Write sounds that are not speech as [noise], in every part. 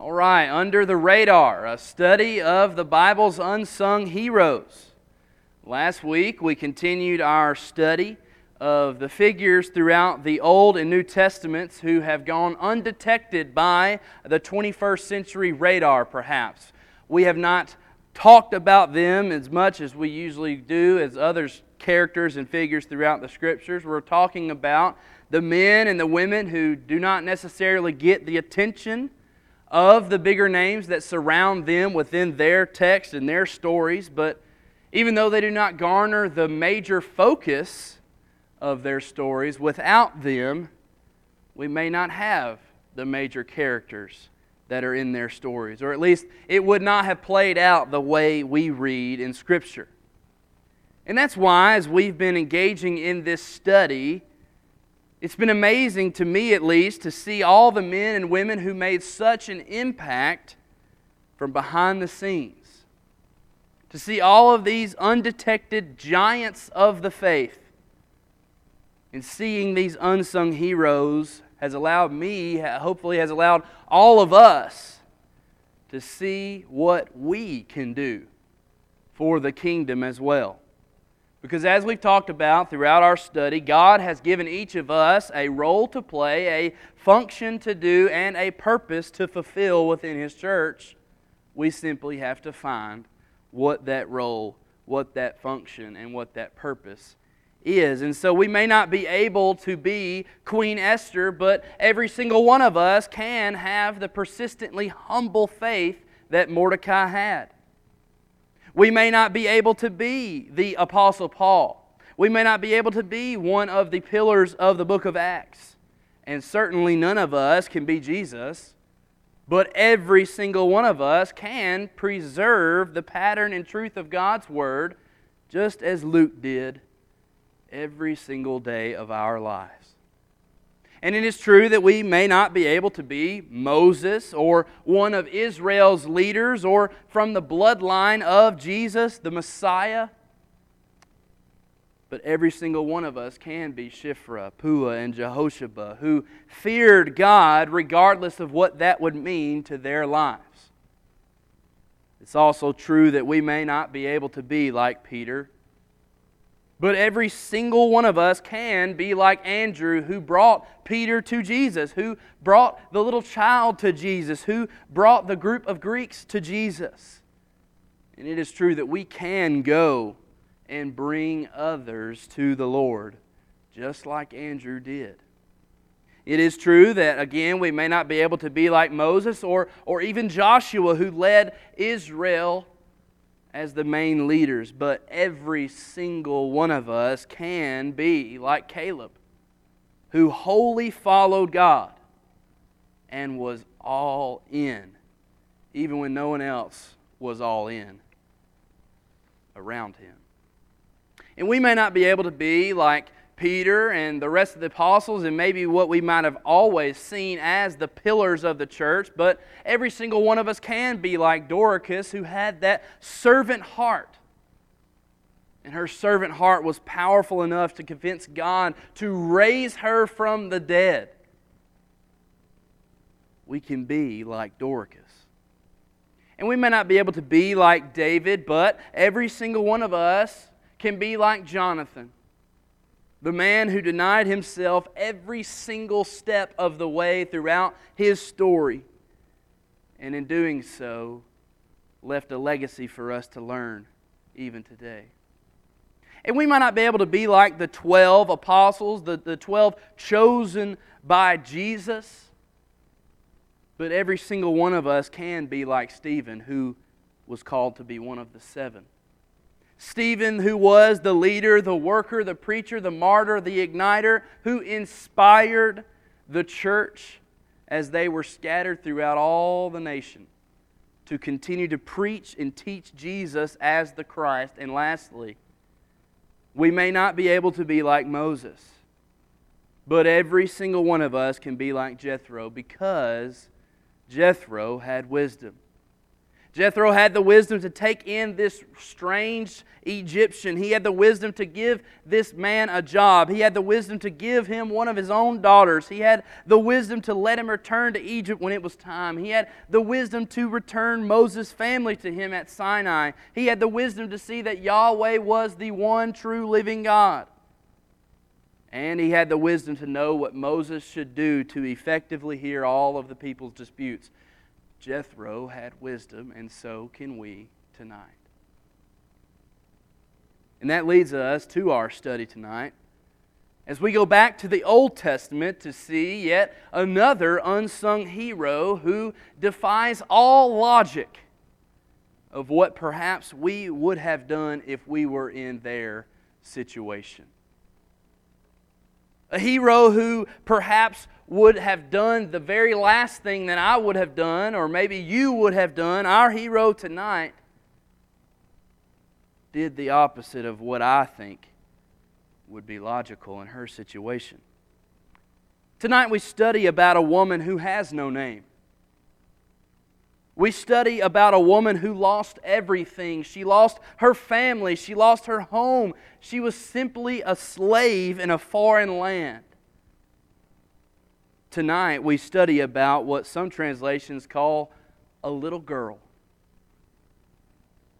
All right, Under the Radar, a study of the Bible's unsung heroes. Last week we continued our study of the figures throughout the Old and New Testaments who have gone undetected by the 21st century radar, perhaps. We have not talked about them as much as we usually do as others characters and figures throughout the scriptures. We're talking about the men and the women who do not necessarily get the attention of the bigger names that surround them within their text and their stories, but even though they do not garner the major focus of their stories, without them, we may not have the major characters that are in their stories, or at least it would not have played out the way we read in Scripture. And that's why, as we've been engaging in this study, it's been amazing to me, at least, to see all the men and women who made such an impact from behind the scenes. To see all of these undetected giants of the faith. And seeing these unsung heroes has allowed me, hopefully, has allowed all of us to see what we can do for the kingdom as well. Because as we've talked about throughout our study, God has given each of us a role to play, a function to do, and a purpose to fulfill within His church. We simply have to find what that role, what that function, and what that purpose is. And so we may not be able to be Queen Esther, but every single one of us can have the persistently humble faith that Mordecai had. We may not be able to be the Apostle Paul. We may not be able to be one of the pillars of the book of Acts. And certainly none of us can be Jesus. But every single one of us can preserve the pattern and truth of God's Word just as Luke did every single day of our lives. And it is true that we may not be able to be Moses or one of Israel's leaders or from the bloodline of Jesus, the Messiah. But every single one of us can be Shiphrah, Puah, and Jehoshaphat, who feared God regardless of what that would mean to their lives. It's also true that we may not be able to be like Peter but every single one of us can be like Andrew, who brought Peter to Jesus, who brought the little child to Jesus, who brought the group of Greeks to Jesus. And it is true that we can go and bring others to the Lord, just like Andrew did. It is true that, again, we may not be able to be like Moses or, or even Joshua, who led Israel as the main leaders, but every single one of us can be like Caleb, who wholly followed God and was all in, even when no one else was all in around him. And we may not be able to be like Peter and the rest of the apostles, and maybe what we might have always seen as the pillars of the church, but every single one of us can be like Dorcas, who had that servant heart. And her servant heart was powerful enough to convince God to raise her from the dead. We can be like Dorcas. And we may not be able to be like David, but every single one of us can be like Jonathan the man who denied himself every single step of the way throughout his story, and in doing so, left a legacy for us to learn even today. And we might not be able to be like the 12 apostles, the, the 12 chosen by Jesus, but every single one of us can be like Stephen, who was called to be one of the seven. Stephen, who was the leader, the worker, the preacher, the martyr, the igniter, who inspired the church as they were scattered throughout all the nation to continue to preach and teach Jesus as the Christ. And lastly, we may not be able to be like Moses, but every single one of us can be like Jethro because Jethro had wisdom. Jethro had the wisdom to take in this strange Egyptian. He had the wisdom to give this man a job. He had the wisdom to give him one of his own daughters. He had the wisdom to let him return to Egypt when it was time. He had the wisdom to return Moses' family to him at Sinai. He had the wisdom to see that Yahweh was the one true living God. And he had the wisdom to know what Moses should do to effectively hear all of the people's disputes. Jethro had wisdom, and so can we tonight. And that leads us to our study tonight as we go back to the Old Testament to see yet another unsung hero who defies all logic of what perhaps we would have done if we were in their situation. A hero who perhaps would have done the very last thing that I would have done, or maybe you would have done. Our hero tonight did the opposite of what I think would be logical in her situation. Tonight we study about a woman who has no name. We study about a woman who lost everything. She lost her family. She lost her home. She was simply a slave in a foreign land. Tonight we study about what some translations call a little girl.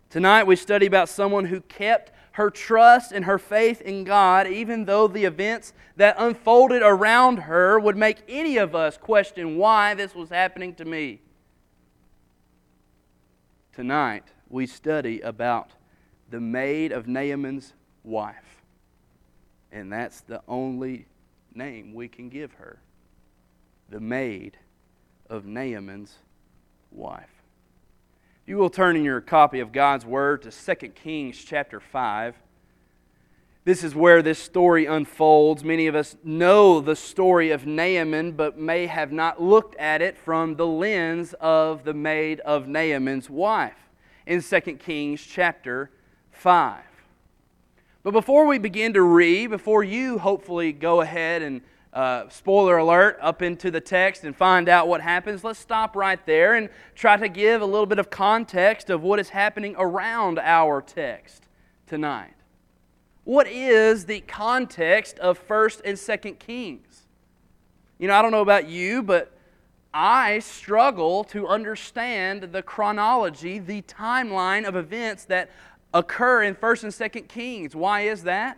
Tonight we study about someone who kept her trust and her faith in God, even though the events that unfolded around her would make any of us question why this was happening to me. Tonight we study about the maid of Naaman's wife. And that's the only name we can give her the maid of Naaman's wife. You will turn in your copy of God's Word to 2 Kings chapter 5. This is where this story unfolds. Many of us know the story of Naaman, but may have not looked at it from the lens of the maid of Naaman's wife in 2 Kings chapter 5. But before we begin to read, before you hopefully go ahead and uh, spoiler alert, up into the text and find out what happens, let's stop right there and try to give a little bit of context of what is happening around our text tonight. What is the context of 1st and 2nd Kings? You know, I don't know about you, but I struggle to understand the chronology, the timeline of events that occur in 1st and 2nd Kings. Why is that?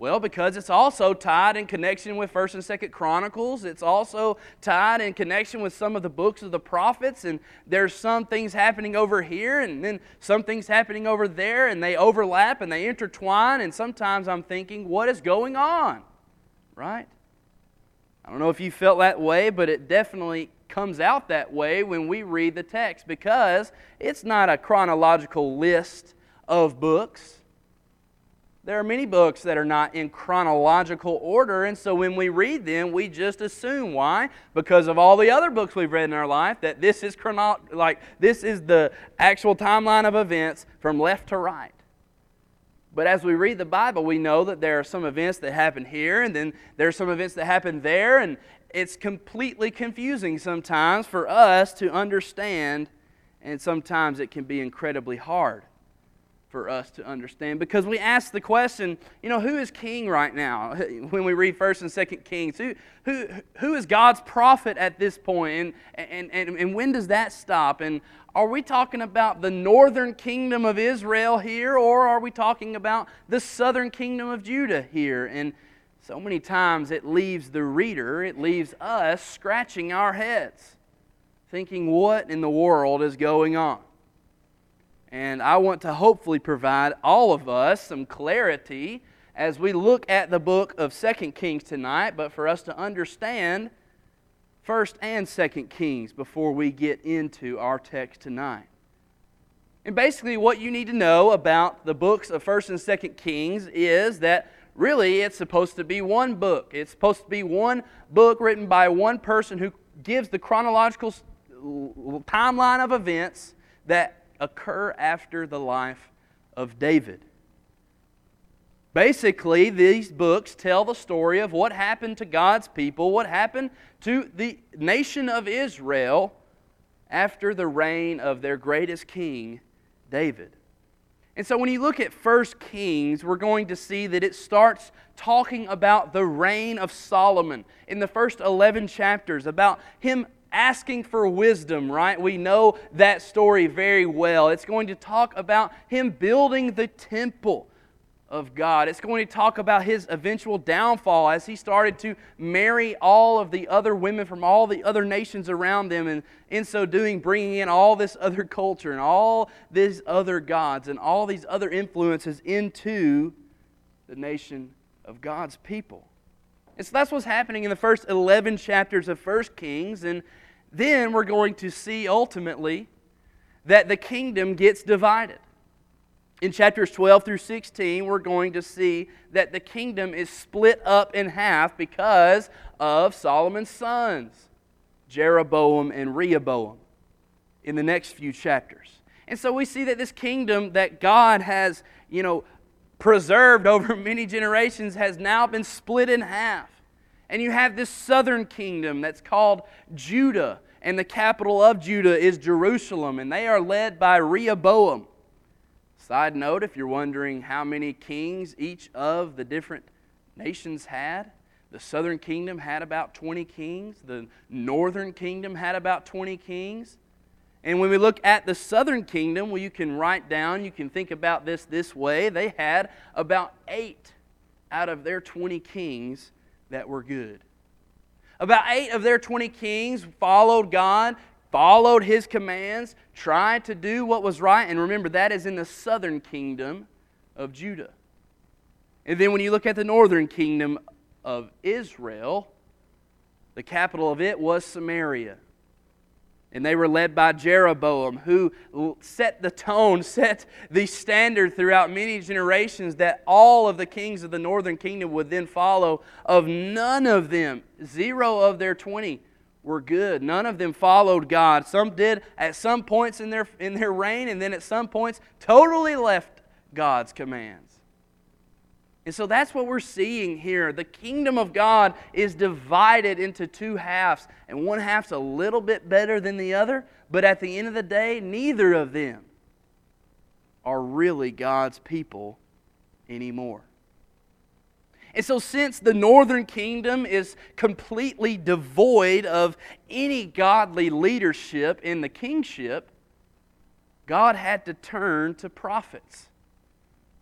Well, because it's also tied in connection with 1st and 2nd Chronicles. It's also tied in connection with some of the books of the prophets. And there's some things happening over here and then some things happening over there, and they overlap and they intertwine. And sometimes I'm thinking, what is going on? Right? I don't know if you felt that way, but it definitely comes out that way when we read the text because it's not a chronological list of books. There are many books that are not in chronological order, and so when we read them, we just assume why? Because of all the other books we've read in our life that this is chrono- like this is the actual timeline of events from left to right. But as we read the Bible, we know that there are some events that happen here, and then there are some events that happen there, and it's completely confusing sometimes for us to understand, and sometimes it can be incredibly hard for us to understand because we ask the question, you know, who is king right now? [laughs] When we read 1st and 2nd Kings, who, who, who is God's prophet at this point? And, and, and, and when does that stop? And are we talking about the northern kingdom of Israel here, or are we talking about the southern kingdom of Judah here? And so many times it leaves the reader, it leaves us scratching our heads, thinking, what in the world is going on? And I want to hopefully provide all of us some clarity as we look at the book of Second Kings tonight, but for us to understand 1st and 2nd Kings before we get into our text tonight. And basically, what you need to know about the books of 1st and 2nd Kings is that really it's supposed to be one book. It's supposed to be one book written by one person who gives the chronological timeline of events that occur after the life of David. Basically, these books tell the story of what happened to God's people, what happened to the nation of Israel after the reign of their greatest king, David. And so when you look at 1 Kings, we're going to see that it starts talking about the reign of Solomon in the first 11 chapters, about him asking for wisdom, right? We know that story very well. It's going to talk about him building the temple of God. It's going to talk about his eventual downfall as he started to marry all of the other women from all the other nations around them, and in so doing, bringing in all this other culture and all these other gods and all these other influences into the nation of God's people. And so that's what's happening in the first 11 chapters of 1 Kings, and then we're going to see ultimately that the kingdom gets divided. In chapters 12 through 16, we're going to see that the kingdom is split up in half because of Solomon's sons, Jeroboam and Rehoboam, in the next few chapters. And so we see that this kingdom that God has, you know, preserved over [laughs] many generations has now been split in half. And you have this southern kingdom that's called Judah, and the capital of Judah is Jerusalem, and they are led by Rehoboam. Side note if you're wondering how many kings each of the different nations had, the southern kingdom had about 20 kings, the northern kingdom had about 20 kings. And when we look at the southern kingdom, well, you can write down, you can think about this this way. They had about eight out of their 20 kings that were good. About eight of their 20 kings followed God, followed his commands, tried to do what was right. And remember, that is in the southern kingdom of Judah. And then when you look at the northern kingdom of Israel, the capital of it was Samaria. And they were led by Jeroboam, who set the tone, [laughs] set the standard throughout many generations that all of the kings of the northern kingdom would then follow. Of none of them, zero of their 20, were good. None of them followed God. Some did at some points in their, in their reign, and then at some points totally left God's commands. And so that's what we're seeing here. The kingdom of God is divided into two halves, and one half's a little bit better than the other, but at the end of the day, neither of them are really God's people anymore. And so, since the northern kingdom is completely devoid of any godly leadership in the kingship, God had to turn to prophets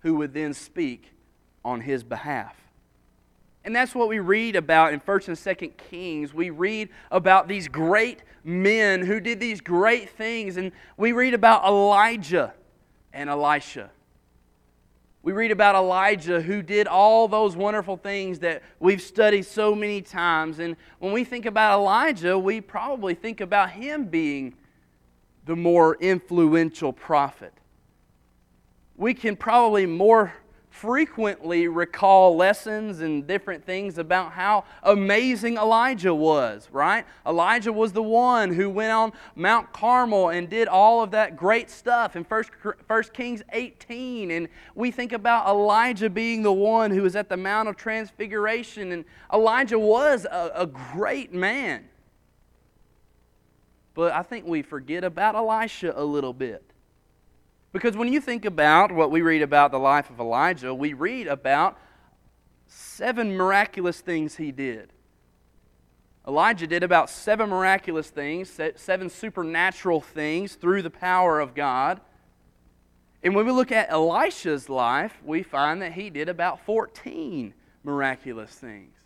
who would then speak on his behalf. And that's what we read about in 1st and 2nd Kings. We read about these great men who did these great things. And we read about Elijah and Elisha. We read about Elijah who did all those wonderful things that we've studied so many times. And when we think about Elijah, we probably think about him being the more influential prophet. We can probably more frequently recall lessons and different things about how amazing Elijah was, right? Elijah was the one who went on Mount Carmel and did all of that great stuff in 1 First Kings 18. And we think about Elijah being the one who was at the Mount of Transfiguration. And Elijah was a, a great man. But I think we forget about Elisha a little bit. Because when you think about what we read about the life of Elijah, we read about seven miraculous things he did. Elijah did about seven miraculous things, seven supernatural things through the power of God. And when we look at Elisha's life, we find that he did about 14 miraculous things.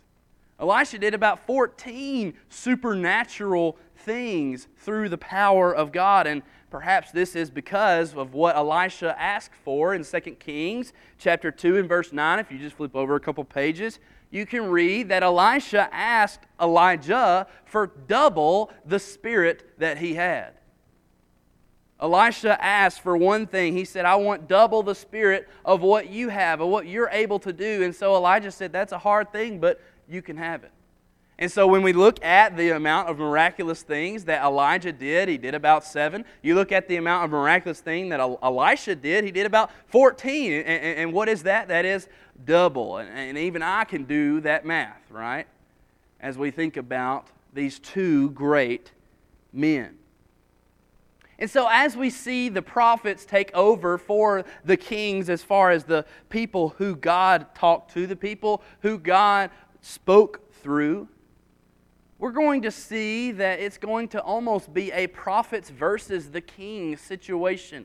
Elisha did about 14 supernatural things through the power of God. And Perhaps this is because of what Elisha asked for in 2 Kings chapter 2 and verse 9. If you just flip over a couple pages, you can read that Elisha asked Elijah for double the spirit that he had. Elisha asked for one thing. He said, I want double the spirit of what you have, of what you're able to do. And so Elijah said, That's a hard thing, but you can have it. And so when we look at the amount of miraculous things that Elijah did, he did about seven. You look at the amount of miraculous thing that Elisha did, he did about 14. And, what is that? That is double. And even I can do that math, right? As we think about these two great men. And so, as we see the prophets take over for the kings, as far as the people who God talked to, the people who God spoke through, we're going to see that it's going to almost be a prophets versus the king situation.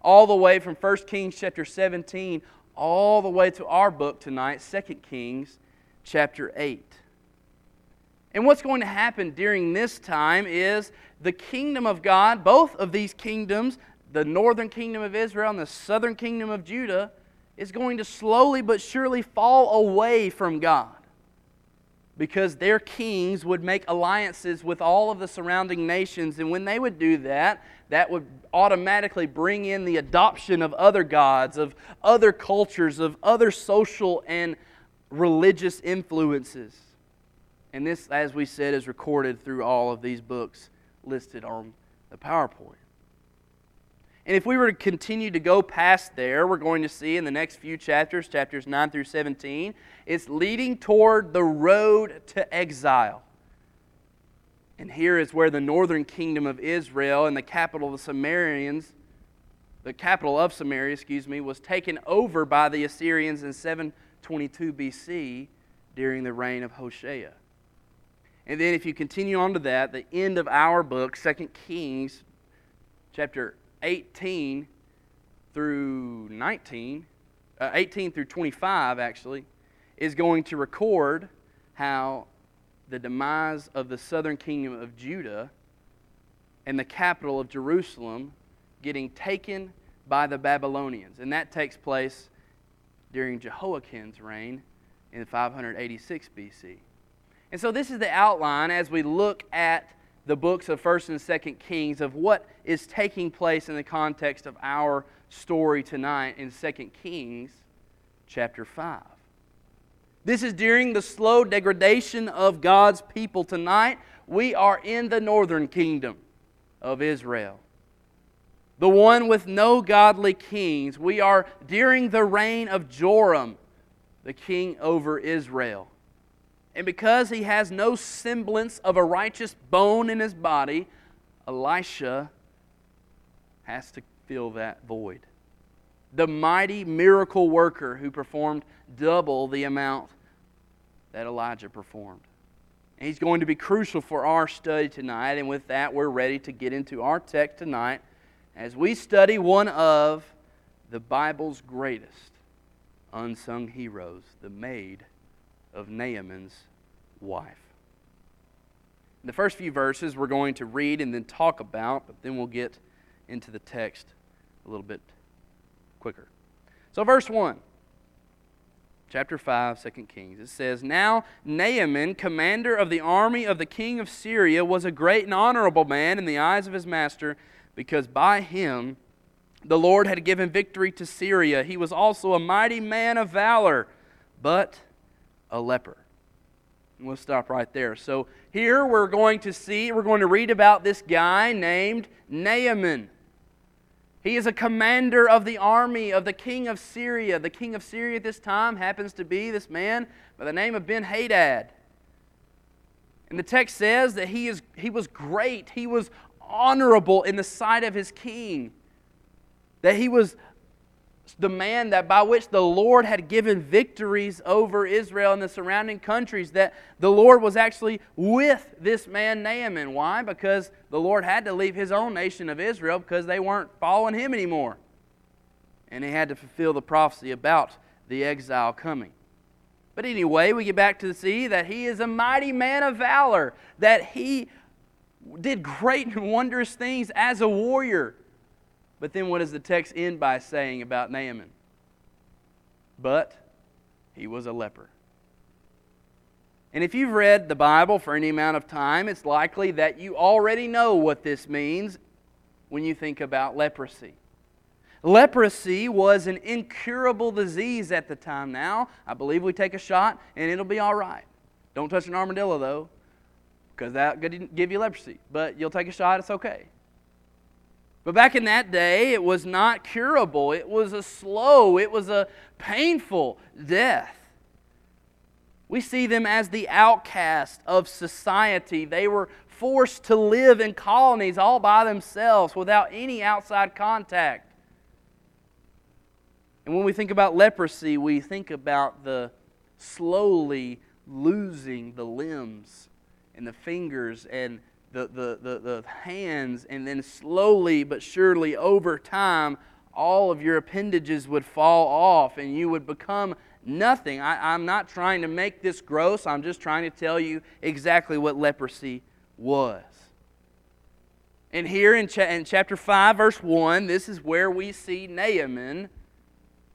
All the way from 1 Kings chapter 17, all the way to our book tonight, 2 Kings chapter 8. And what's going to happen during this time is the kingdom of God, both of these kingdoms, the northern kingdom of Israel and the southern kingdom of Judah, is going to slowly but surely fall away from God. Because their kings would make alliances with all of the surrounding nations. And when they would do that, that would automatically bring in the adoption of other gods, of other cultures, of other social and religious influences. And this, as we said, is recorded through all of these books listed on the PowerPoint. And if we were to continue to go past there, we're going to see in the next few chapters, chapters 9 through 17, it's leading toward the road to exile. And here is where the northern kingdom of Israel and the capital of the Sumerians, the capital of Samaria, excuse me, was taken over by the Assyrians in 722 BC during the reign of Hoshea. And then if you continue on to that, the end of our book, 2 Kings, chapter 18 through 19, uh, 18 through 25 actually, is going to record how the demise of the southern kingdom of Judah and the capital of Jerusalem getting taken by the Babylonians. And that takes place during Jehoiakim's reign in 586 BC. And so this is the outline as we look at the books of 1st and 2nd Kings of what is taking place in the context of our story tonight in 2nd Kings chapter 5. This is during the slow degradation of God's people tonight. We are in the northern kingdom of Israel. The one with no godly kings. We are during the reign of Joram, the king over Israel. And because he has no semblance of a righteous bone in his body, Elisha has to fill that void. The mighty miracle worker who performed double the amount that Elijah performed. And he's going to be crucial for our study tonight. And with that, we're ready to get into our text tonight as we study one of the Bible's greatest unsung heroes, the maid of Naaman's wife. The first few verses, we're going to read and then talk about, but then we'll get into the text a little bit quicker. So, verse 1, chapter 5, 2 Kings, it says, Now Naaman, commander of the army of the king of Syria, was a great and honorable man in the eyes of his master, because by him the Lord had given victory to Syria. He was also a mighty man of valor, but a leper. And we'll stop right there. So here we're going to see, we're going to read about this guy named Naaman. He is a commander of the army of the king of Syria. The king of Syria at this time happens to be this man by the name of Ben Hadad. And the text says that he, is, he was great, he was honorable in the sight of his king, that he was the man that by which the Lord had given victories over Israel and the surrounding countries, that the Lord was actually with this man Naaman. Why? Because the Lord had to leave his own nation of Israel because they weren't following him anymore. And he had to fulfill the prophecy about the exile coming. But anyway, we get back to see that he is a mighty man of valor, that he did great and wondrous things as a warrior. But then what does the text end by saying about Naaman? But he was a leper. And if you've read the Bible for any amount of time, it's likely that you already know what this means when you think about leprosy. Leprosy was an incurable disease at the time. Now, I believe we take a shot and it'll be all right. Don't touch an armadillo, though, because that could give you leprosy. But you'll take a shot, it's okay. But back in that day, it was not curable. It was a slow, it was a painful death. We see them as the outcast of society. They were forced to live in colonies all by themselves without any outside contact. And when we think about leprosy, we think about the slowly losing the limbs and the fingers and the, the, the, the, hands, and then slowly but surely over time, all of your appendages would fall off and you would become nothing. I, I'm not trying to make this gross, I'm just trying to tell you exactly what leprosy was. And here in, cha- in chapter 5, verse 1, this is where we see Naaman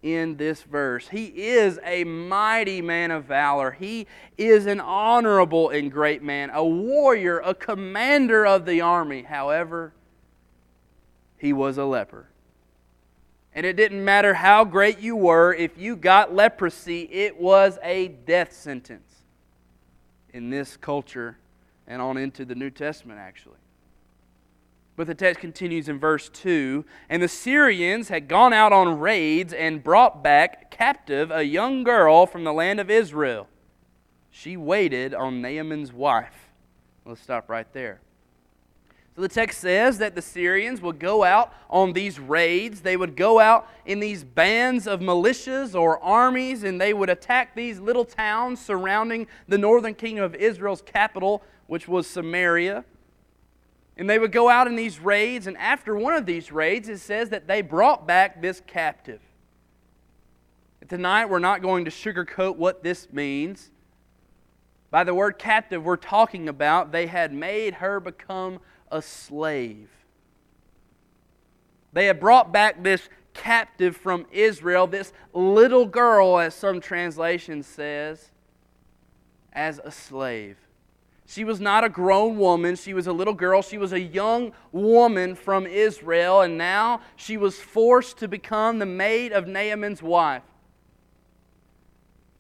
in this verse. He is a mighty man of valor. He is an honorable and great man, a warrior, a commander of the army. However, he was a leper. And it didn't matter how great you were, if you got leprosy, it was a death sentence in this culture and on into the New Testament, actually. But the text continues in verse 2 And the Syrians had gone out on raids and brought back captive a young girl from the land of Israel. She waited on Naaman's wife. Let's stop right there. So the text says that the Syrians would go out on these raids. They would go out in these bands of militias or armies, and they would attack these little towns surrounding the northern kingdom of Israel's capital, which was Samaria. And they would go out in these raids, and after one of these raids, it says that they brought back this captive. Tonight, we're not going to sugarcoat what this means. By the word captive, we're talking about they had made her become a slave. They had brought back this captive from Israel, this little girl, as some translation says, as a slave. She was not a grown woman. She was a little girl. She was a young woman from Israel, and now she was forced to become the maid of Naaman's wife.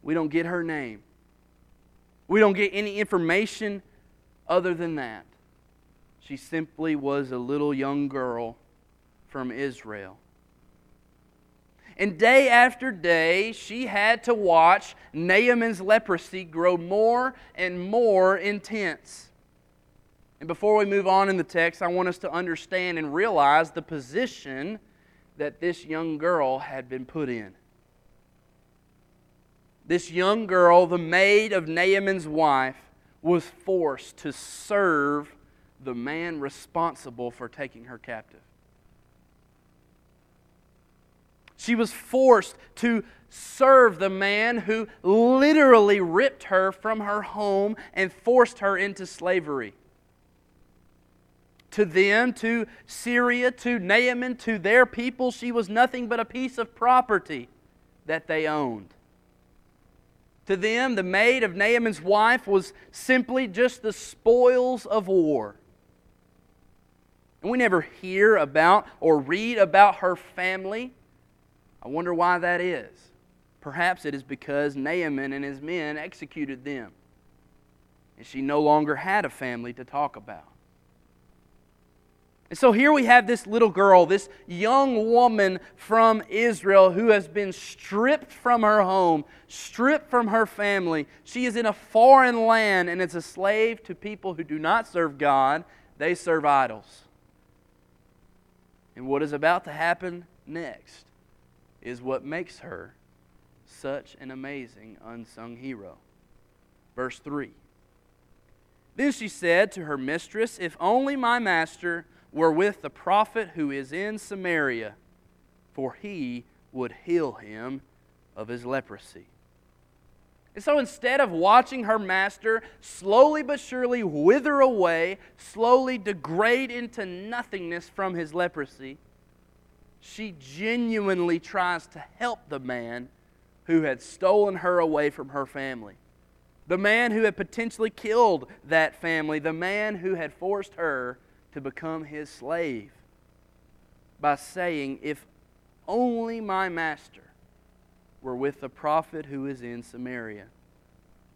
We don't get her name. We don't get any information other than that. She simply was a little young girl from Israel. And day after day, she had to watch Naaman's leprosy grow more and more intense. And before we move on in the text, I want us to understand and realize the position that this young girl had been put in. This young girl, the maid of Naaman's wife, was forced to serve the man responsible for taking her captive. She was forced to serve the man who literally ripped her from her home and forced her into slavery. To them, to Syria, to Naaman, to their people, she was nothing but a piece of property that they owned. To them, the maid of Naaman's wife was simply just the spoils of war. And we never hear about or read about her family I wonder why that is. Perhaps it is because Naaman and his men executed them, and she no longer had a family to talk about. And so here we have this little girl, this young woman from Israel who has been stripped from her home, stripped from her family. She is in a foreign land and is a slave to people who do not serve God, they serve idols. And what is about to happen next is what makes her such an amazing unsung hero. Verse 3 Then she said to her mistress, If only my master were with the prophet who is in Samaria, for he would heal him of his leprosy. And so instead of watching her master slowly but surely wither away, slowly degrade into nothingness from his leprosy, she genuinely tries to help the man who had stolen her away from her family. The man who had potentially killed that family, the man who had forced her to become his slave, by saying, If only my master were with the prophet who is in Samaria.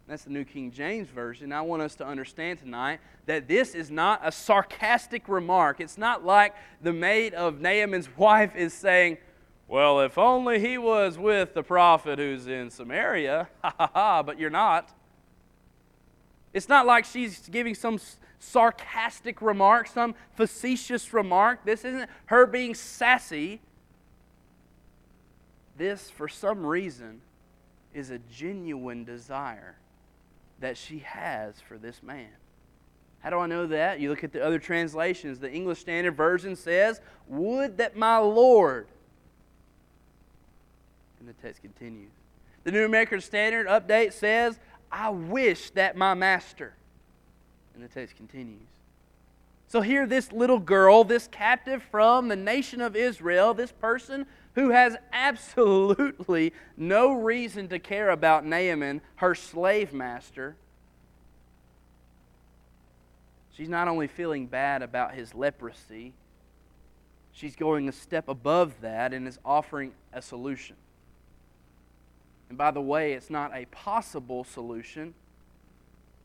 That's the New King James Version. I want us to understand tonight that this is not a sarcastic remark. It's not like the maid of Naaman's [laughs] wife is saying, Well, if only he was with the prophet who's in Samaria. [laughs] Ha ha ha, but you're not. It's not like she's giving some sarcastic remark, some facetious remark. This isn't her being sassy. This, for some reason, is a genuine desire that she has for this man. How do I know that? You look at the other translations. The English Standard Version says, Would that my Lord. And the text continues. The New American Standard Update says, I wish that my master. And the text continues. So here, this little girl, this captive from the nation of Israel, this person who has absolutely no reason to care about Naaman, her slave master, she's not only feeling bad about his leprosy, she's going a step above that and is offering a solution. And by the way, it's not a possible solution,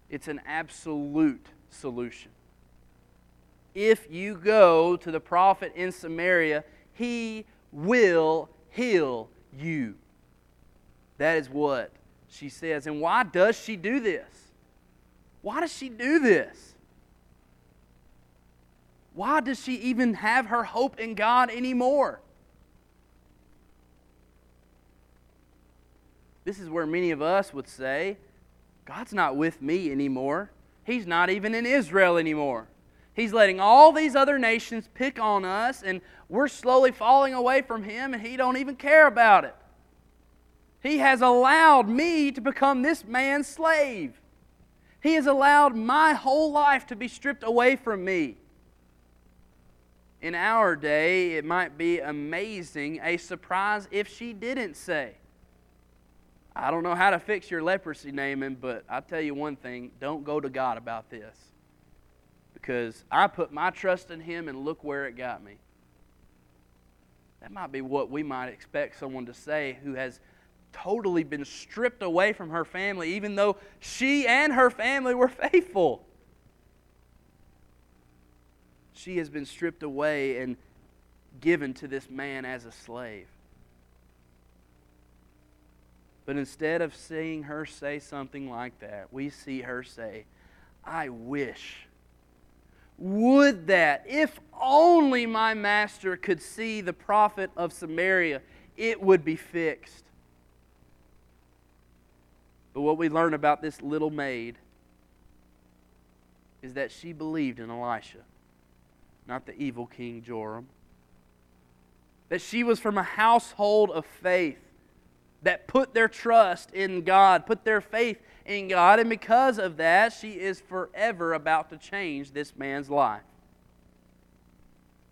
it's an absolute solution. If you go to the prophet in Samaria, he will heal you. That is what she says. And why does she do this? Why does she do this? Why does she even have her hope in God anymore? This is where many of us would say, God's not with me anymore. He's not even in Israel anymore. He's letting all these other nations pick on us, and we're slowly falling away from Him, and He don't even care about it. He has allowed me to become this man's slave. He has allowed my whole life to be stripped away from me. In our day, it might be amazing, a surprise if she didn't say, I don't know how to fix your leprosy, Naaman, but I'll tell you one thing don't go to God about this. Because I put my trust in Him and look where it got me. That might be what we might expect someone to say who has totally been stripped away from her family, even though she and her family were [laughs] faithful. She has been stripped away and given to this man as a slave. But instead of seeing her say something like that, we see her say, I wish. Would that, if only my master could see the prophet of Samaria, it would be fixed. But what we learn about this little maid is that she believed in Elisha, not the evil King Joram. That she was from a household of faith that put their trust in God, put their faith in God, and because of that, she is forever about to change this man's life.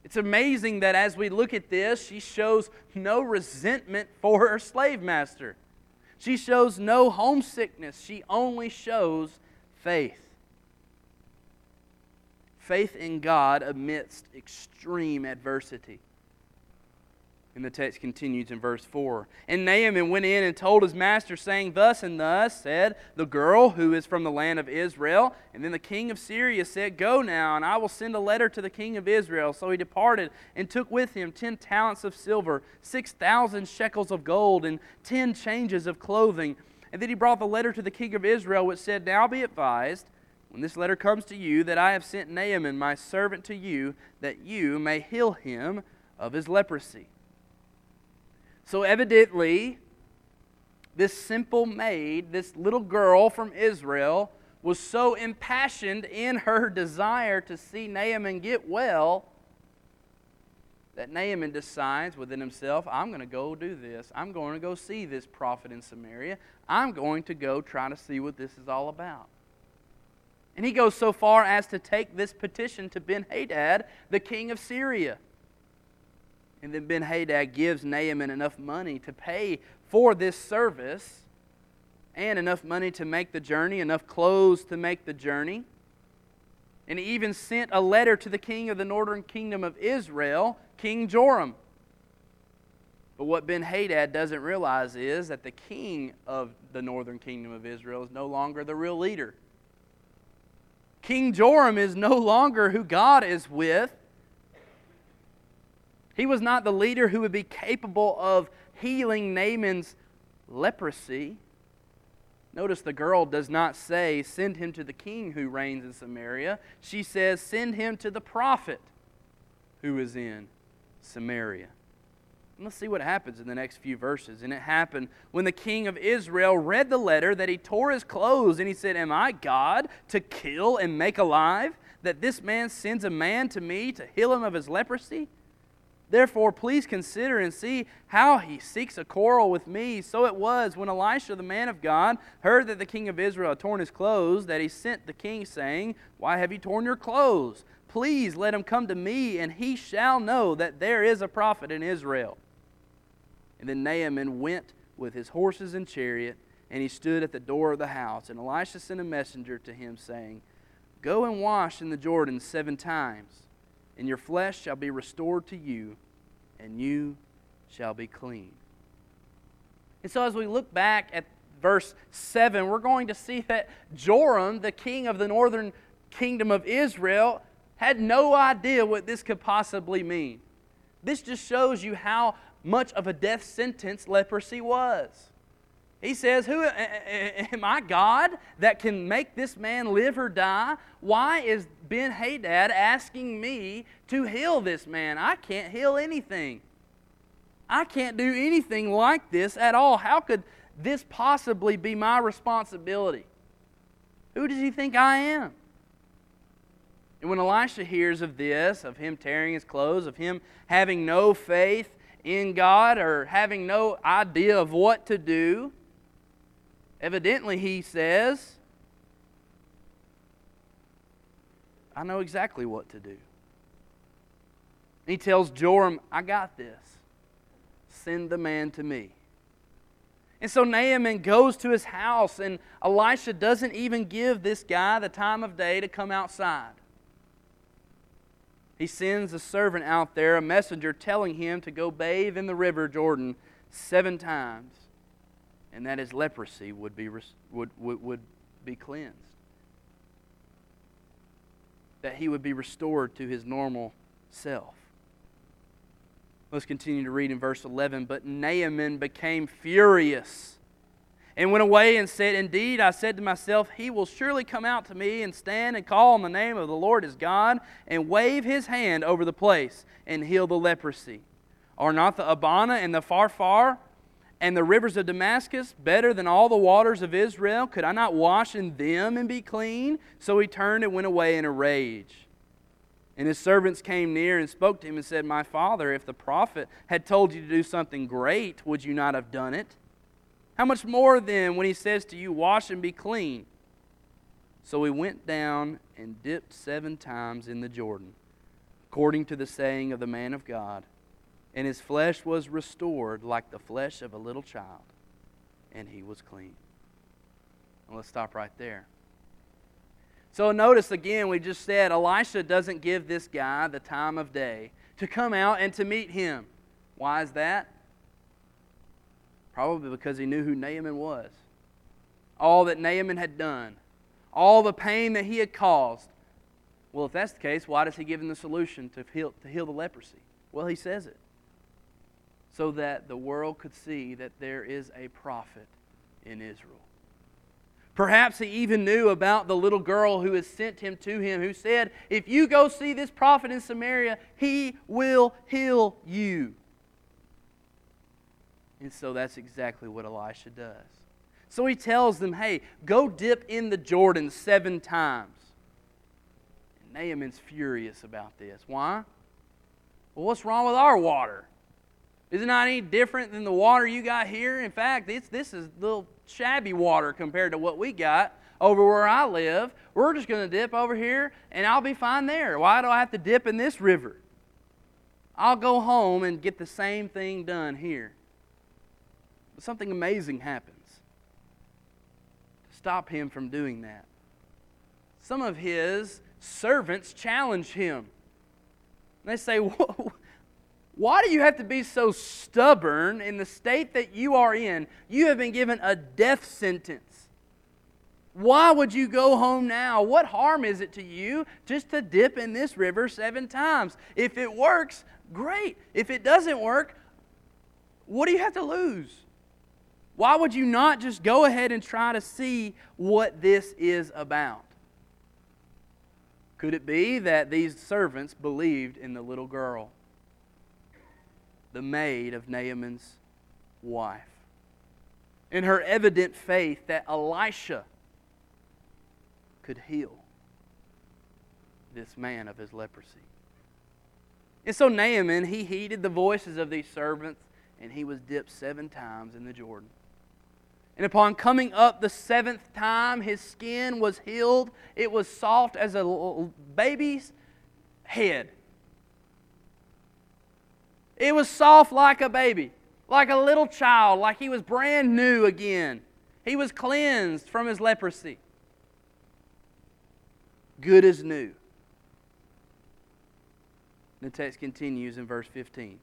It's amazing that as we look at this, she shows no resentment for her slave master. She shows no homesickness. She only shows faith. Faith in God amidst extreme adversity. And the text continues in verse 4. And Naaman went in and told his master, saying, Thus and thus said the girl who is from the land of Israel. And then the king of Syria said, Go now, and I will send a letter to the king of Israel. So he departed and took with him ten talents of silver, six thousand shekels of gold, and ten changes of clothing. And then he brought the letter to the king of Israel, which said, Now be advised, when this letter comes to you, that I have sent Naaman, my servant, to you, that you may heal him of his leprosy. So, evidently, this simple maid, this little girl from Israel, was so impassioned in her desire to see Naaman get well that Naaman decides within himself, I'm going to go do this. I'm going to go see this prophet in Samaria. I'm going to go try to see what this is all about. And he goes so far as to take this petition to Ben Hadad, the king of Syria. And then Ben Hadad gives Naaman enough money to pay for this service and enough money to make the journey, enough clothes to make the journey. And he even sent a letter to the king of the northern kingdom of Israel, King Joram. But what Ben Hadad doesn't realize is that the king of the northern kingdom of Israel is no longer the real leader. King Joram is no longer who God is with. He was not the leader who would be capable of healing Naaman's leprosy. Notice the girl does not say, Send him to the king who reigns in Samaria. She says, Send him to the prophet who is in Samaria. And let's see what happens in the next few verses. And it happened when the king of Israel read the letter that he tore his clothes and he said, Am I God to kill and make alive? That this man sends a man to me to heal him of his leprosy? Therefore, please consider and see how he seeks a quarrel with me. So it was when Elisha, the man of God, heard that the king of Israel had torn his clothes, that he sent the king, saying, Why have you torn your clothes? Please let him come to me, and he shall know that there is a prophet in Israel. And then Naaman went with his horses and chariot, and he stood at the door of the house. And Elisha sent a messenger to him, saying, Go and wash in the Jordan seven times and your flesh shall be restored to you, and you shall be clean. And so, as we look back at verse 7, we're going to see that Joram, the king of the northern kingdom of Israel, had no idea what this could possibly mean. This just shows you how much of a death sentence leprosy was. He says, Who am I God that can make this man live or die? Why is Ben Hadad asking me to heal this man? I can't heal anything. I can't do anything like this at all. How could this possibly be my responsibility? Who does he think I am? And when Elisha hears of this, of him tearing his clothes, of him having no faith in God or having no idea of what to do, Evidently, he says, I know exactly what to do. He tells Joram, I got this. Send the man to me. And so Naaman goes to his house, and Elisha doesn't even give this guy the time of day to come outside. He sends a servant out there, a messenger, telling him to go bathe in the river Jordan seven times and that his leprosy would be, would, would, would be cleansed. That he would be restored to his normal self. Let's continue to read in verse 11. But Naaman became furious and went away and said, Indeed, I said to myself, He will surely come out to me and stand and call on the name of the Lord his God and wave his hand over the place and heal the leprosy. Are not the Abana and the Pharpar and the rivers of Damascus better than all the waters of Israel? Could I not wash in them and be clean? So he turned and went away in a rage. And his servants came near and spoke to him and said, My father, if the prophet had told you to do something great, would you not have done it? How much more then when he says to you, Wash and be clean? So he went down and dipped seven times in the Jordan, according to the saying of the man of God and his flesh was restored like the flesh of a little child, and he was clean. And let's stop right there. So notice again, we just said Elisha doesn't give this guy the time of day to come out and to meet him. Why is that? Probably because he knew who Naaman was. All that Naaman had done, all the pain that he had caused. Well, if that's the case, why does he give him the solution to heal, to heal the leprosy? Well, he says it so that the world could see that there is a prophet in Israel. Perhaps he even knew about the little girl who has sent him to him, who said, If you go see this prophet in Samaria, he will heal you. And so that's exactly what Elisha does. So he tells them, Hey, go dip in the Jordan seven times. And Naaman's furious about this. Why? Well, what's wrong with our water? Is it not any different than the water you got here? In fact, it's, this is a little shabby water compared to what we got over where I live. We're just going to dip over here and I'll be fine there. Why do I have to dip in this river? I'll go home and get the same thing done here. But something amazing happens to stop him from doing that. Some of his servants challenge him. They say, [laughs] why do you have to be so stubborn in the state that you are in? You have been given a death sentence. Why would you go home now? What harm is it to you just to dip in this river seven times? If it works, great. If it doesn't work, what do you have to lose? Why would you not just go ahead and try to see what this is about? Could it be that these servants believed in the little girl, the maid of Naaman's wife? In her evident faith that Elisha could heal this man of his leprosy. And so Naaman, he heeded the voices of these servants, and he was dipped seven times in the Jordan. And upon coming up the seventh time, his skin was healed. It was soft as a baby's head. It was soft like a baby, like a little child, like he was brand new again. He was cleansed from his leprosy. Good as new. The text continues in verse 15.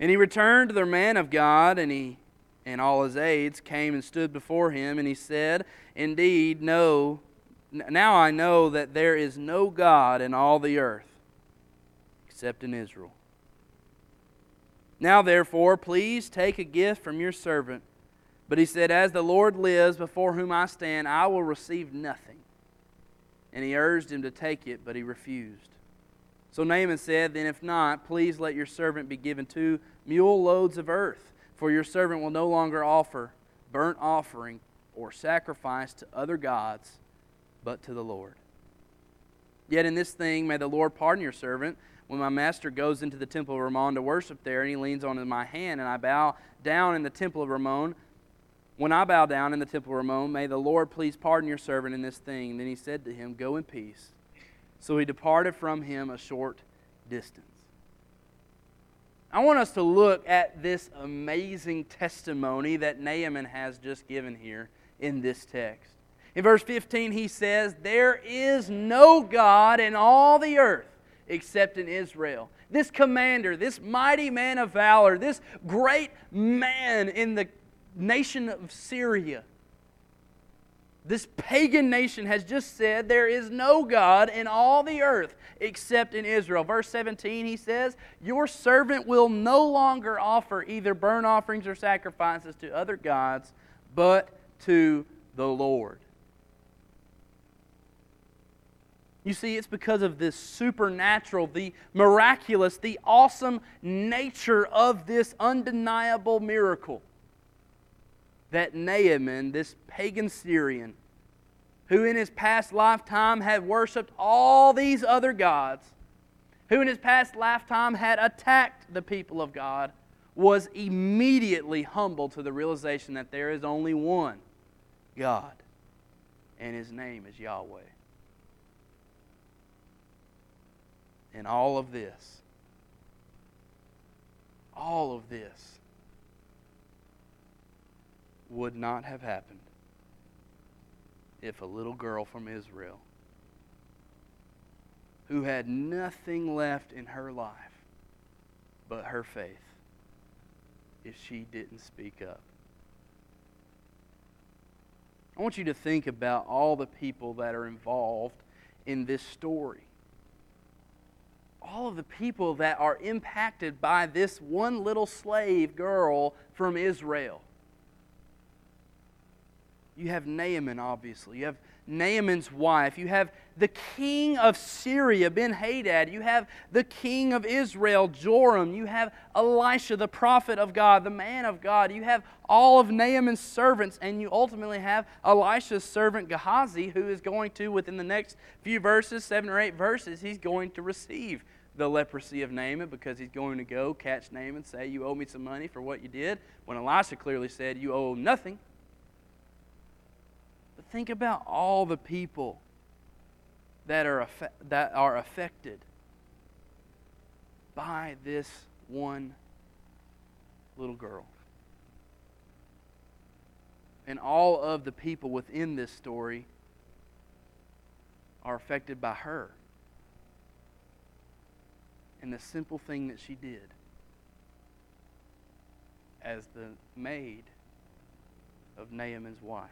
And he returned to the man of God, and he and all his aides came and stood before him, and he said, Indeed, no, now I know that there is no God in all the earth except in Israel. Now, therefore, please take a gift from your servant. But he said, As the Lord lives before whom I stand, I will receive nothing. And he urged him to take it, but he refused. So Naaman said, Then if not, please let your servant be given two mule loads of earth, for your servant will no longer offer burnt offering or sacrifice to other gods, but to the Lord. Yet in this thing may the Lord pardon your servant when my master goes into the temple of Rimmon to worship there, and he leans on my hand, and I bow down in the temple of Rimmon. When I bow down in the temple of Rimmon, may the Lord please pardon your servant in this thing. Then he said to him, Go in peace so he departed from him a short distance. I want us to look at this amazing testimony that Naaman has just given here in this text. In verse 15, he says, There is no God in all the earth except in Israel. This commander, this mighty man of valor, this great man in the nation of Syria, this pagan nation has just said there is no God in all the earth except in Israel. Verse 17, he says, Your servant will no longer offer either burnt offerings or sacrifices to other gods, but to the Lord. You see, it's because of this supernatural, the miraculous, the awesome nature of this undeniable miracle that Naaman, this pagan Syrian, who in his past lifetime had worshiped all these other gods, who in his past lifetime had attacked the people of God, was immediately humbled to the realization that there is only one God, and his name is Yahweh. And all of this, all of this would not have happened if a little girl from Israel, who had nothing left in her life but her faith, if she didn't speak up. I want you to think about all the people that are involved in this story. All of the people that are impacted by this one little slave girl from Israel. You have Naaman, obviously. You have Naaman's wife. You have the king of Syria, Ben Hadad. You have the king of Israel, Joram. You have Elisha, the prophet of God, the man of God. You have all of Naaman's servants, and you ultimately have Elisha's servant Gehazi, who is going to, within the next few verses, seven or eight verses, he's going to receive the leprosy of Naaman because he's going to go catch Naaman and say, You owe me some money for what you did, when Elisha clearly said, You owe nothing But think about all the people that are, that are affected by this one little girl. And all of the people within this story are affected by her and the simple thing that she did as the maid of Naaman's wife.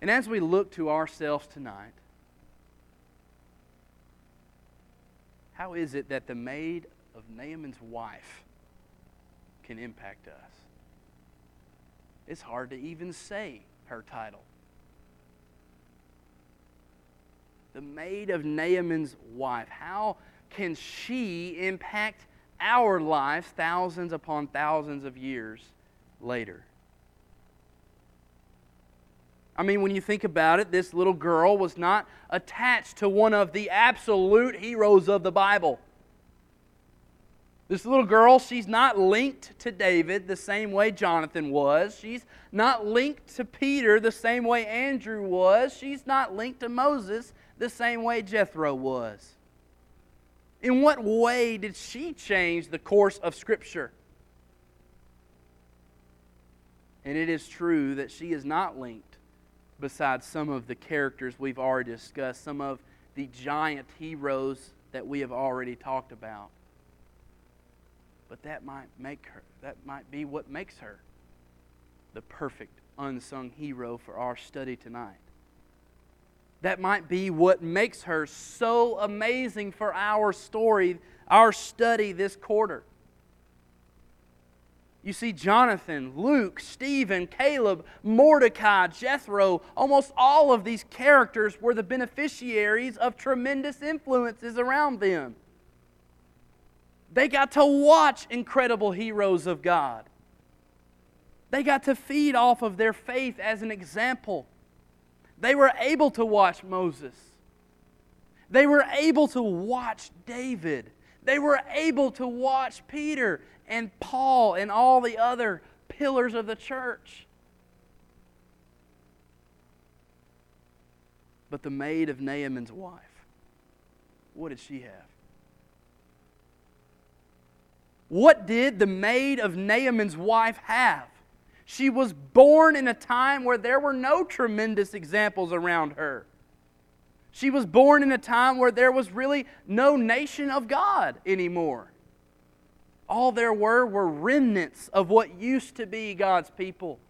And as we look to ourselves tonight, how is it that the maid of Naaman's wife can impact us. It's hard to even say her title. The maid of Naaman's wife. How can she impact our lives thousands upon thousands of years later? I mean, when you think about it, this little girl was not attached to one of the absolute heroes of the Bible. This little girl, she's not linked to David the same way Jonathan was. She's not linked to Peter the same way Andrew was. She's not linked to Moses the same way Jethro was. In what way did she change the course of Scripture? And it is true that she is not linked besides some of the characters we've already discussed, some of the giant heroes that we have already talked about. But that might make her, that might be what makes her the perfect unsung hero for our study tonight. That might be what makes her so amazing for our story, our study this quarter. You see, Jonathan, Luke, Stephen, Caleb, Mordecai, Jethro, almost all of these characters were the beneficiaries of tremendous influences around them. They got to watch incredible heroes of God. They got to feed off of their faith as an example. They were able to watch Moses. They were able to watch David. They were able to watch Peter and Paul and all the other pillars of the church. But the maid of Naaman's wife, what did she have? What did the maid of Naaman's wife have? She was born in a time where there were no tremendous examples around her. She was born in a time where there was really no nation of God anymore. All there were were remnants of what used to be God's people.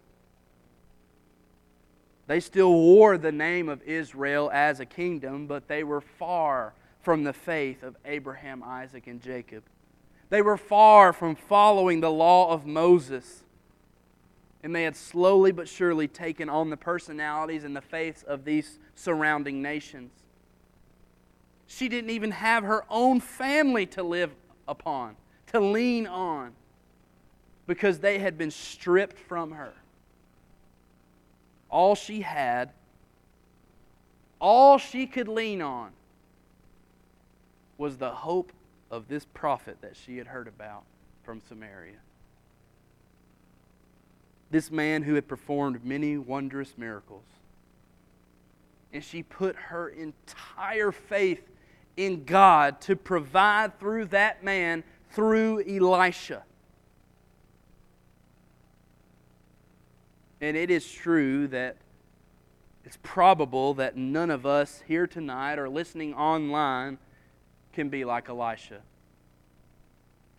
They still wore the name of Israel as a kingdom, but they were far from the faith of Abraham, Isaac, and Jacob. They were far from following the law of Moses. And they had slowly but surely taken on the personalities and the faiths of these surrounding nations. She didn't even have her own family to live upon to lean on because they had been stripped from her. All she had, all she could lean on, was the hope of this prophet that she had heard about from Samaria. This man who had performed many wondrous miracles. And she put her entire faith in God to provide through that man through Elisha. And it is true that it's probable that none of us here tonight or listening online can be like Elisha.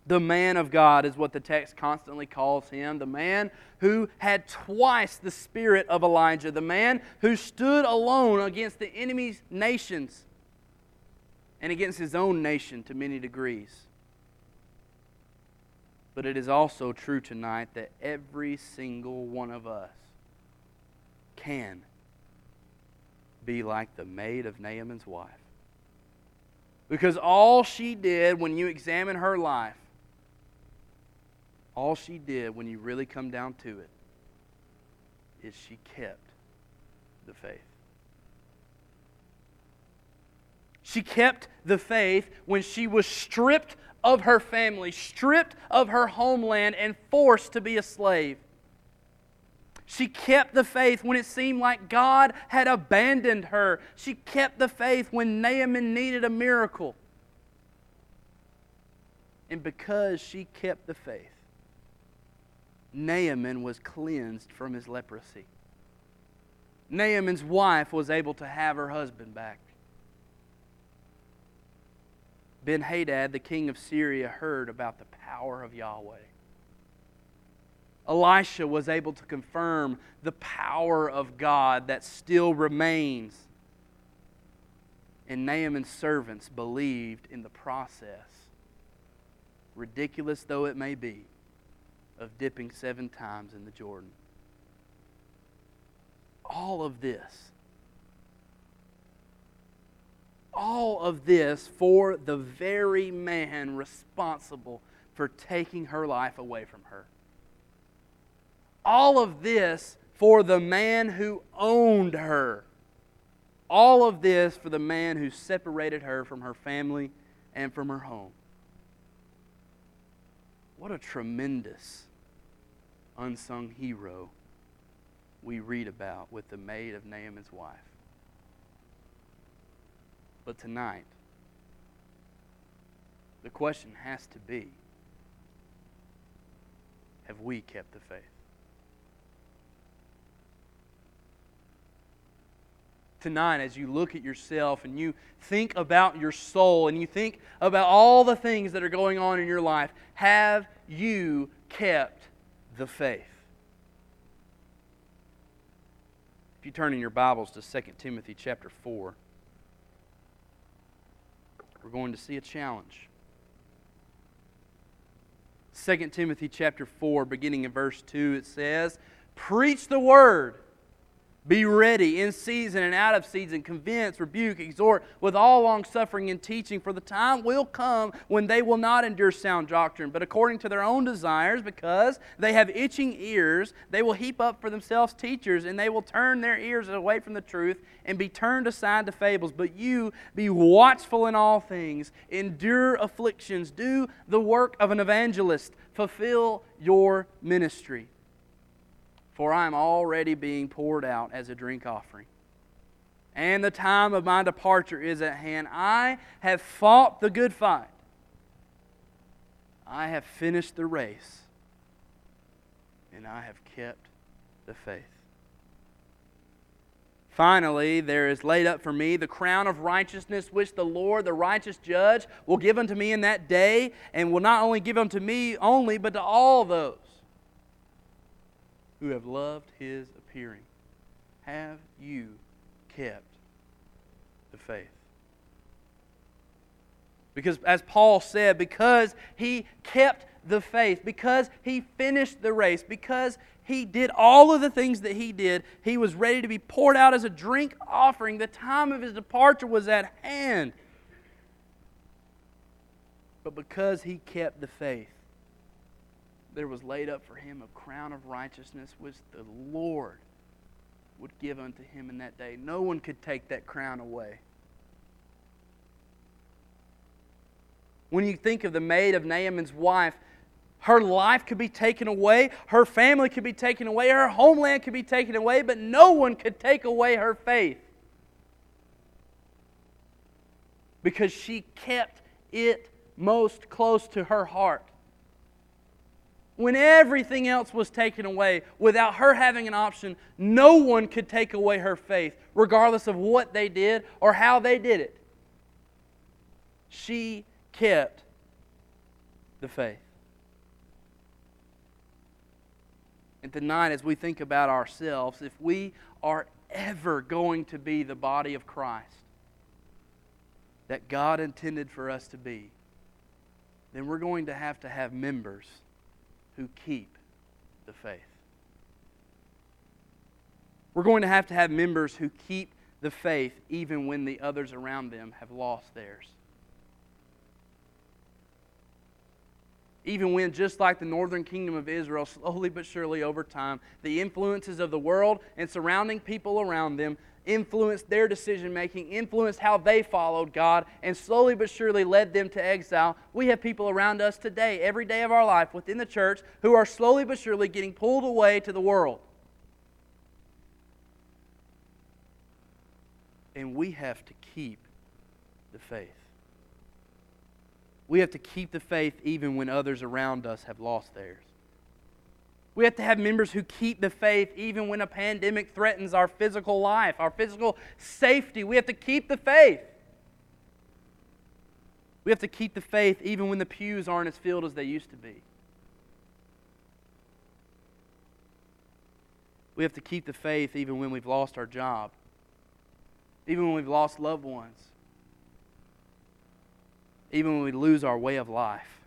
The man of God is what the text constantly calls him. The man who had twice the spirit of Elijah. The man who stood alone against the enemy's nations and against his own nation to many degrees. But it is also true tonight that every single one of us can be like the maid of Naaman's wife. Because all she did when you examine her life, all she did when you really come down to it, is she kept the faith. She kept the faith when she was stripped of her family, stripped of her homeland, and forced to be a slave. She kept the faith when it seemed like God had abandoned her. She kept the faith when Naaman needed a miracle. And because she kept the faith, Naaman was cleansed from his leprosy. Naaman's wife was able to have her husband back. Ben Hadad, the king of Syria, heard about the power of Yahweh. Elisha was able to confirm the power of God that still remains. And Naaman's servants believed in the process, ridiculous though it may be, of dipping seven times in the Jordan. All of this. All of this for the very man responsible for taking her life away from her. All of this for the man who owned her. All of this for the man who separated her from her family and from her home. What a tremendous unsung hero we read about with the maid of Naaman's wife. But tonight, the question has to be have we kept the faith? tonight as you look at yourself and you think about your soul and you think about all the things that are going on in your life, have you kept the faith? If you turn in your Bibles to 2 Timothy chapter 4, we're going to see a challenge. 2 Timothy chapter 4, beginning in verse 2, it says, Preach the word. Be ready in season and out of season, convince, rebuke, exhort with all long suffering and teaching, for the time will come when they will not endure sound doctrine, but according to their own desires, because they have itching ears, they will heap up for themselves teachers, and they will turn their ears away from the truth and be turned aside to fables. But you be watchful in all things, endure afflictions, do the work of an evangelist, fulfill your ministry for I am already being poured out as a drink offering. And the time of my departure is at hand. I have fought the good fight. I have finished the race. And I have kept the faith. Finally, there is laid up for me the crown of righteousness, which the Lord, the righteous judge, will give unto me in that day, and will not only give unto me only, but to all those who have loved his appearing. Have you kept the faith? Because, as Paul said, because he kept the faith, because he finished the race, because he did all of the things that he did, he was ready to be poured out as a drink offering. The time of his departure was at hand. But because he kept the faith, there was laid up for him a crown of righteousness which the Lord would give unto him in that day. No one could take that crown away. When you think of the maid of Naaman's wife, her life could be taken away, her family could be taken away, her homeland could be taken away, but no one could take away her faith. Because she kept it most close to her heart when everything else was taken away, without her having an option, no one could take away her faith, regardless of what they did or how they did it. She kept the faith. And tonight, as we think about ourselves, if we are ever going to be the body of Christ that God intended for us to be, then we're going to have to have members who keep the faith. We're going to have to have members who keep the faith even when the others around them have lost theirs. Even when, just like the northern kingdom of Israel, slowly but surely over time, the influences of the world and surrounding people around them influenced their decision making, influenced how they followed God, and slowly but surely led them to exile. We have people around us today, every day of our life within the church, who are slowly but surely getting pulled away to the world. And we have to keep the faith. We have to keep the faith even when others around us have lost theirs. We have to have members who keep the faith even when a pandemic threatens our physical life, our physical safety. We have to keep the faith. We have to keep the faith even when the pews aren't as filled as they used to be. We have to keep the faith even when we've lost our job, even when we've lost loved ones, even when we lose our way of life.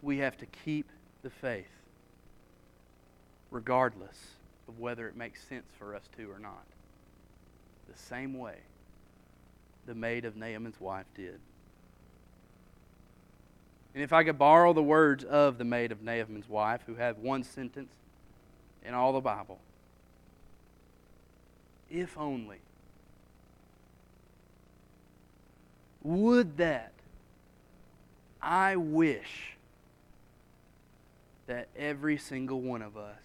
We have to keep the faith, regardless of whether it makes sense for us to or not. The same way the maid of Naaman's wife did. And if I could borrow the words of the maid of Naaman's wife, who had one sentence in all the Bible, if only. Would that I wish that every single one of us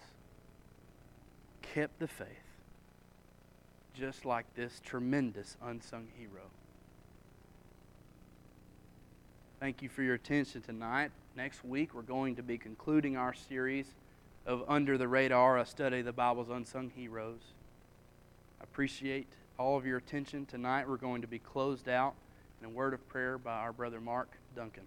kept the faith just like this tremendous unsung hero. Thank you for your attention tonight. Next week, we're going to be concluding our series of Under the Radar, a study of the Bible's unsung heroes. I appreciate all of your attention tonight. We're going to be closed out in a word of prayer by our brother Mark Duncan.